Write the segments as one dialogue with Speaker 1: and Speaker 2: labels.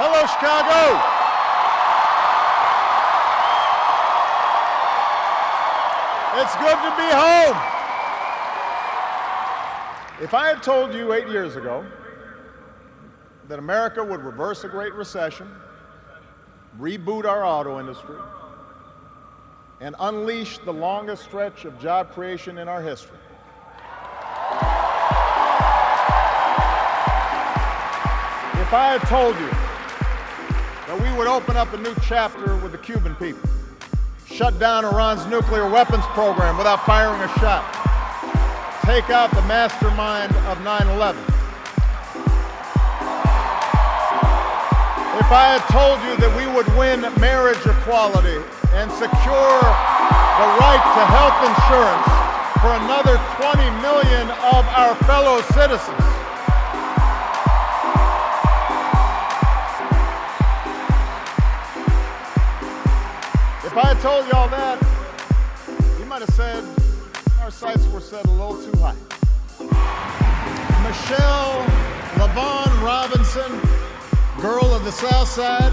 Speaker 1: Hello, Chicago. It's good to be home. If I had told you eight years ago that America would reverse a Great Recession, reboot our auto industry, and unleash the longest stretch of job creation in our history, if I had told you that we would open up a new chapter with the Cuban people, shut down Iran's nuclear weapons program without firing a shot, take out the mastermind of 9 11. If I had told you that we would win marriage equality and secure the right to health insurance for another 20 million of our fellow citizens, I told you all that, you might have said our sights were set a little too high. Michelle LaVaughn Robinson, girl of the South Side.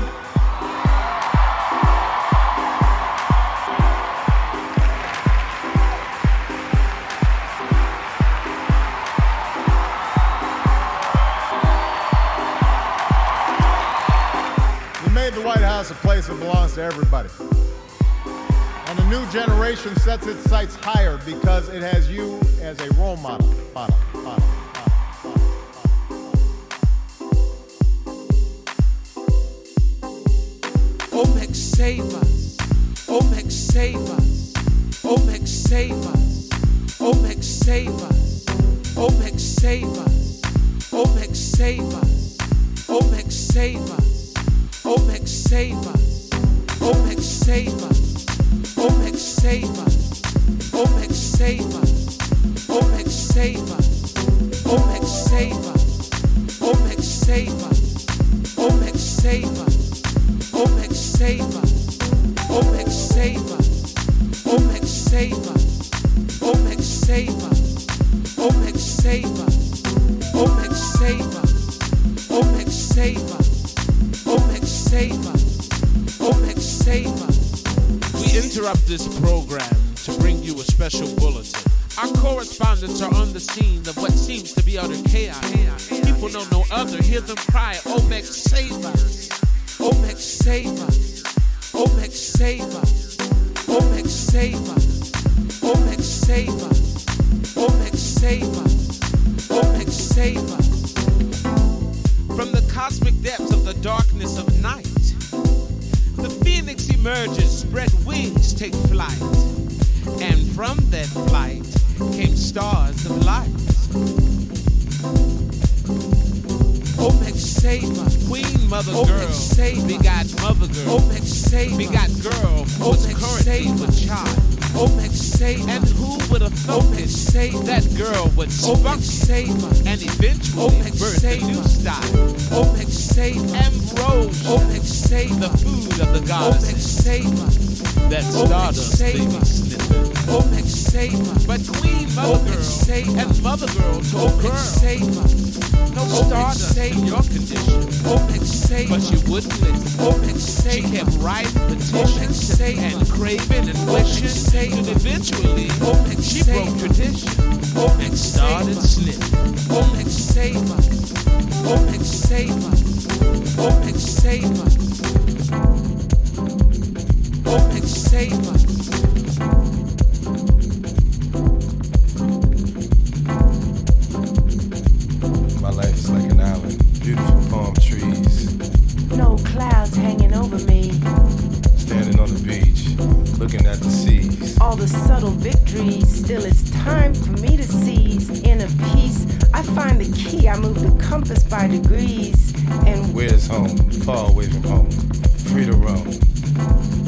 Speaker 1: The White House a place that belongs to everybody. New generation sets its sights higher because it has you as a role model,
Speaker 2: say, and who would have thought it?
Speaker 3: Say
Speaker 2: that girl would spunk and eventually birth say,
Speaker 3: a
Speaker 2: new style. Say,
Speaker 3: ambrose. Say,
Speaker 2: the food of the
Speaker 3: gods say,
Speaker 2: that stardust baby
Speaker 3: Oh, and Satan.
Speaker 2: But Mother Girl and Mother Girl
Speaker 3: oh,
Speaker 2: Girl No
Speaker 3: start
Speaker 2: stardust your condition.
Speaker 3: Oh, and
Speaker 2: But you wouldn't listen. She kept writing and, craving and wishing.
Speaker 3: And
Speaker 2: eventually, she broke tradition. Started slipping.
Speaker 4: Oh, and
Speaker 5: Satan. Oh, and Satan. Oh,
Speaker 4: and Oh. The
Speaker 5: subtle victories, still it's time for me to seize. Inner peace, I find the key. I move the compass by degrees. And
Speaker 4: Where's home? Far away from home, free to roam,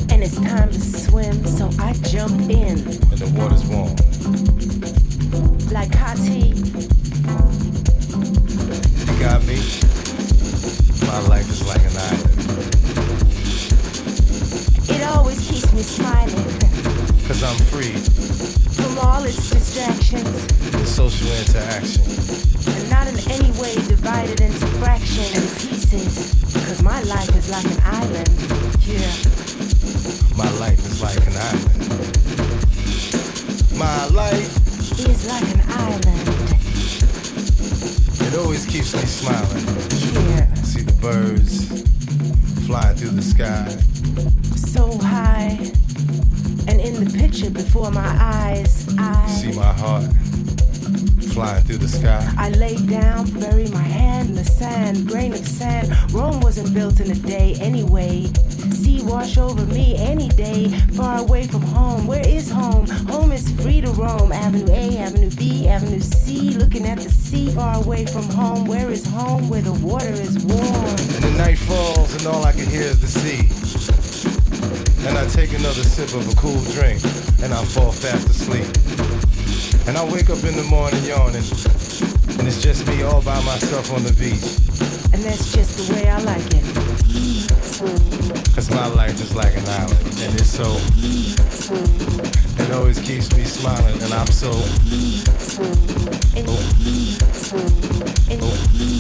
Speaker 5: and it's time to swim, so I jump in.
Speaker 4: and the water's warm.
Speaker 5: Like Hati,
Speaker 4: You got me? My life is like an island,
Speaker 5: it always keeps me smiling.
Speaker 4: Cause I'm free,
Speaker 5: From all its distractions,
Speaker 4: social interaction.
Speaker 5: and not in any way divided into fractions and pieces. Cause my life is like an island. Yeah.
Speaker 4: My life is like an island. My life
Speaker 5: is like an island.
Speaker 4: It always keeps me smiling.
Speaker 5: Yeah.
Speaker 4: See the birds flying through the sky.
Speaker 5: Picture before my eyes, I
Speaker 4: see my heart flying through the sky.
Speaker 5: I lay down, bury my hand in the sand, grain of sand. Rome wasn't built in a day anyway. Sea wash over me any day, far away from home. Where is home? Home is free to roam. Avenue A, Avenue B, Avenue C, looking at the sea, far away from home. Where is home? Where the water is warm.
Speaker 4: And the night falls, and all I can hear is the sea. And I take another sip of a cool drink, and I fall fast asleep. And I wake up in the morning yawning. And it's just me all by myself on the beach.
Speaker 5: And that's just the way I like it.
Speaker 4: Cause my life is like an island. And it's so. It always keeps me smiling. And I'm so.
Speaker 6: Oh, oh.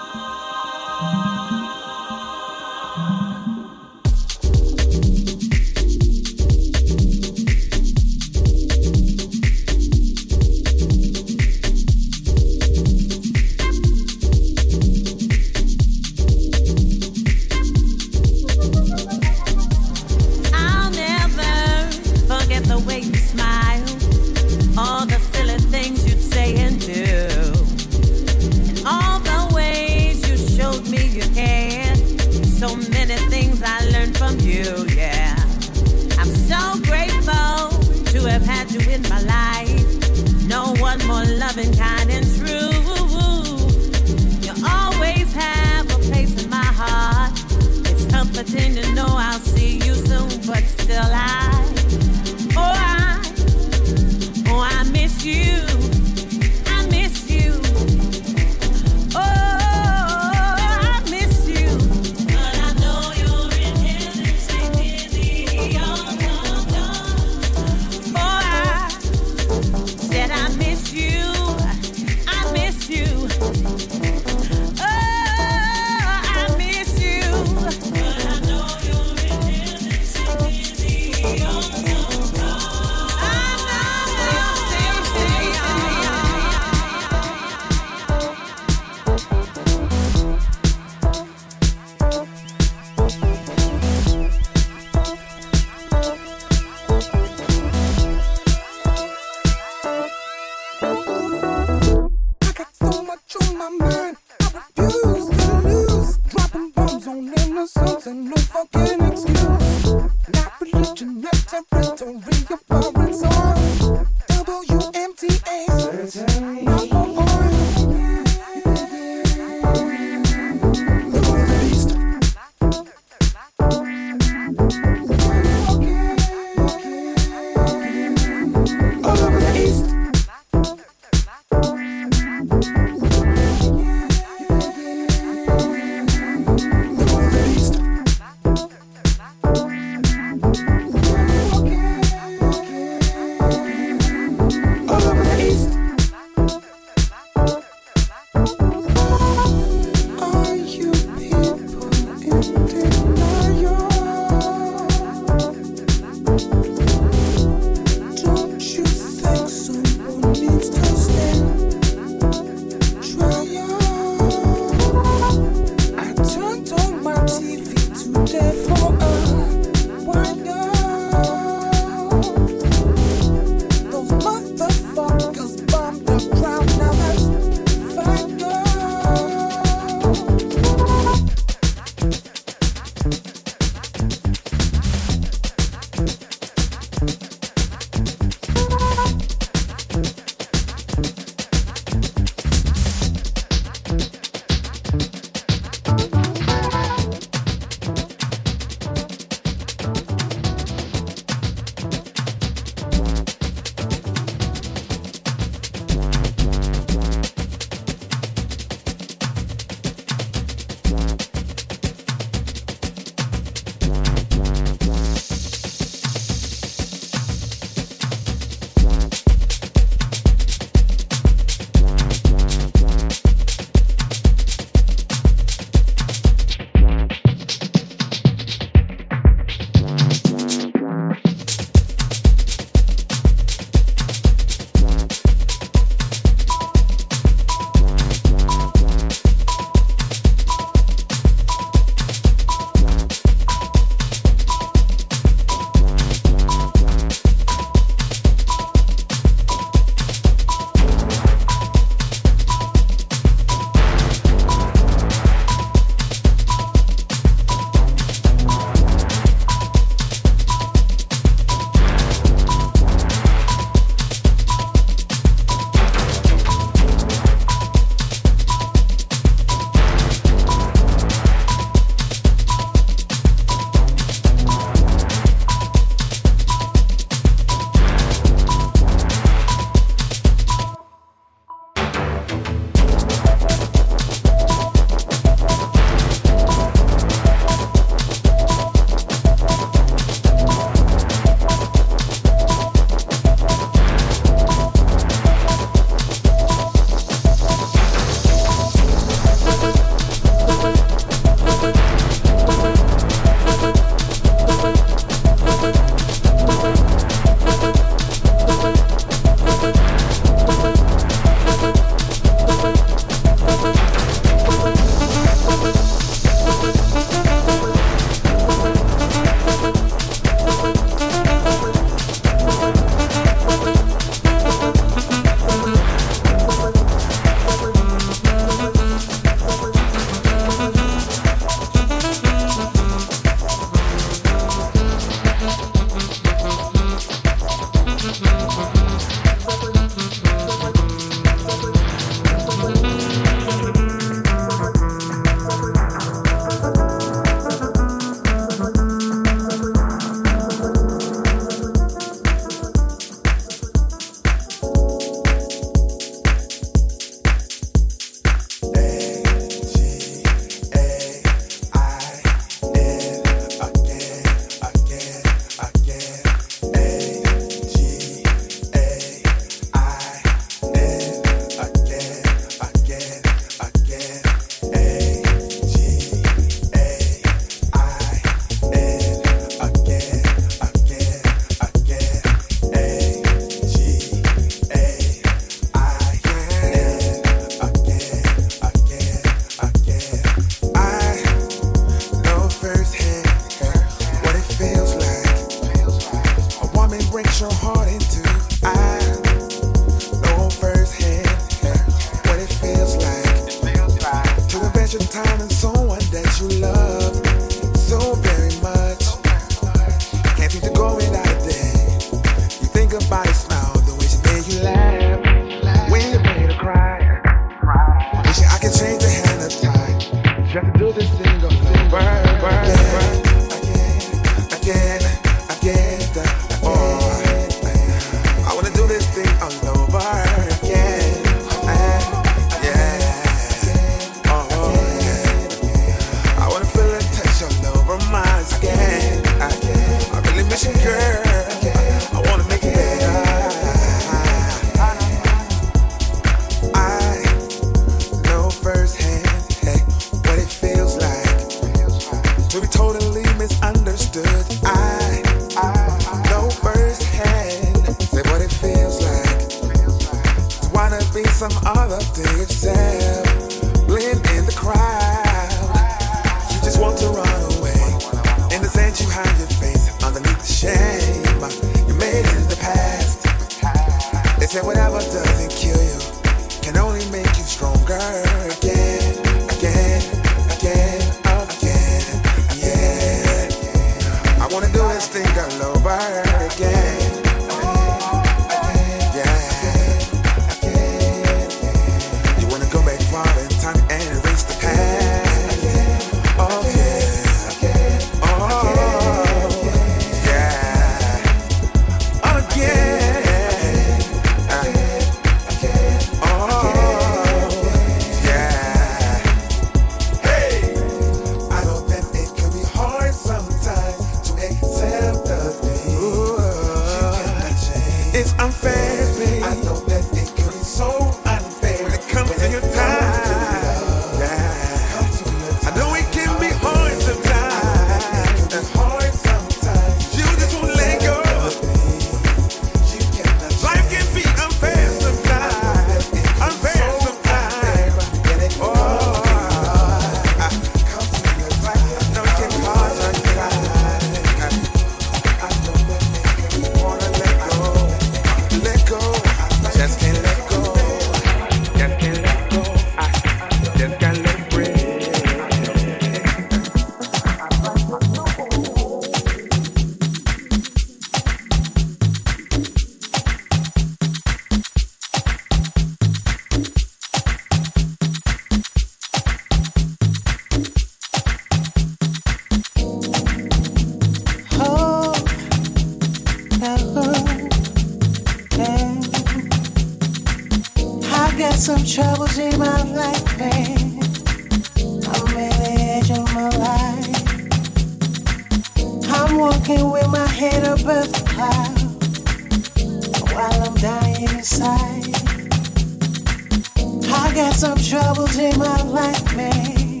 Speaker 7: got
Speaker 8: some troubles in my life, man.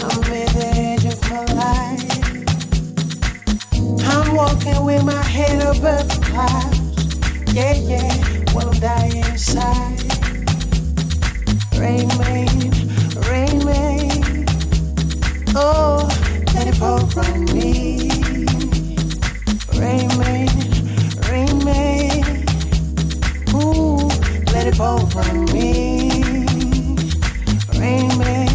Speaker 8: I'm at the edge of my life. I'm walking with my head above the clouds. Yeah, yeah, will die inside. Rain, rain, rain, rain. Oh, let it pour from me. Rain, rain, rain, rain. Ooh, let it pour
Speaker 9: from me. Amen.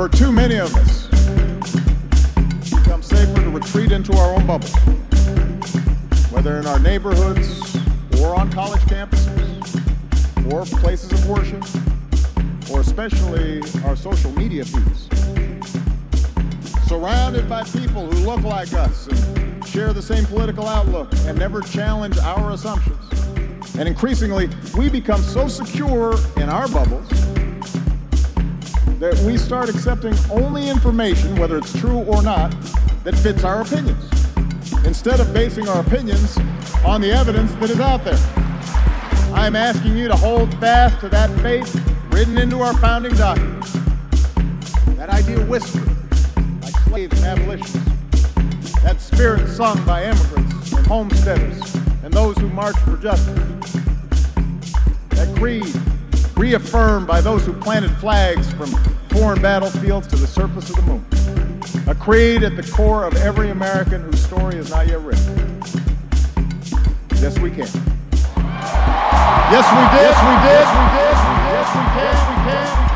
Speaker 9: for too many of us, it becomes safer
Speaker 1: to retreat into our own bubble, whether in our neighborhoods or on college campuses or places of worship or especially our social media feeds. Surrounded by people who look like us and share the same political outlook and never challenge our assumptions. And increasingly, we become so secure in our bubbles that we start accepting only information, whether it's true or not, that fits our opinions, instead of basing our opinions on the evidence that is out there. I am asking you to hold fast to that faith written into our founding documents, that idea whispered by slaves and abolitionists, that spirit sung by immigrants and homesteaders and those who marched for justice, that creed reaffirmed by those who planted flags from foreign battlefields to the surface of the moon. A creed at the core of every American whose story is not yet written. Yes, we can. Yes, we did. Yes, we did. Yes, we did. Yes, we can. We can. We can.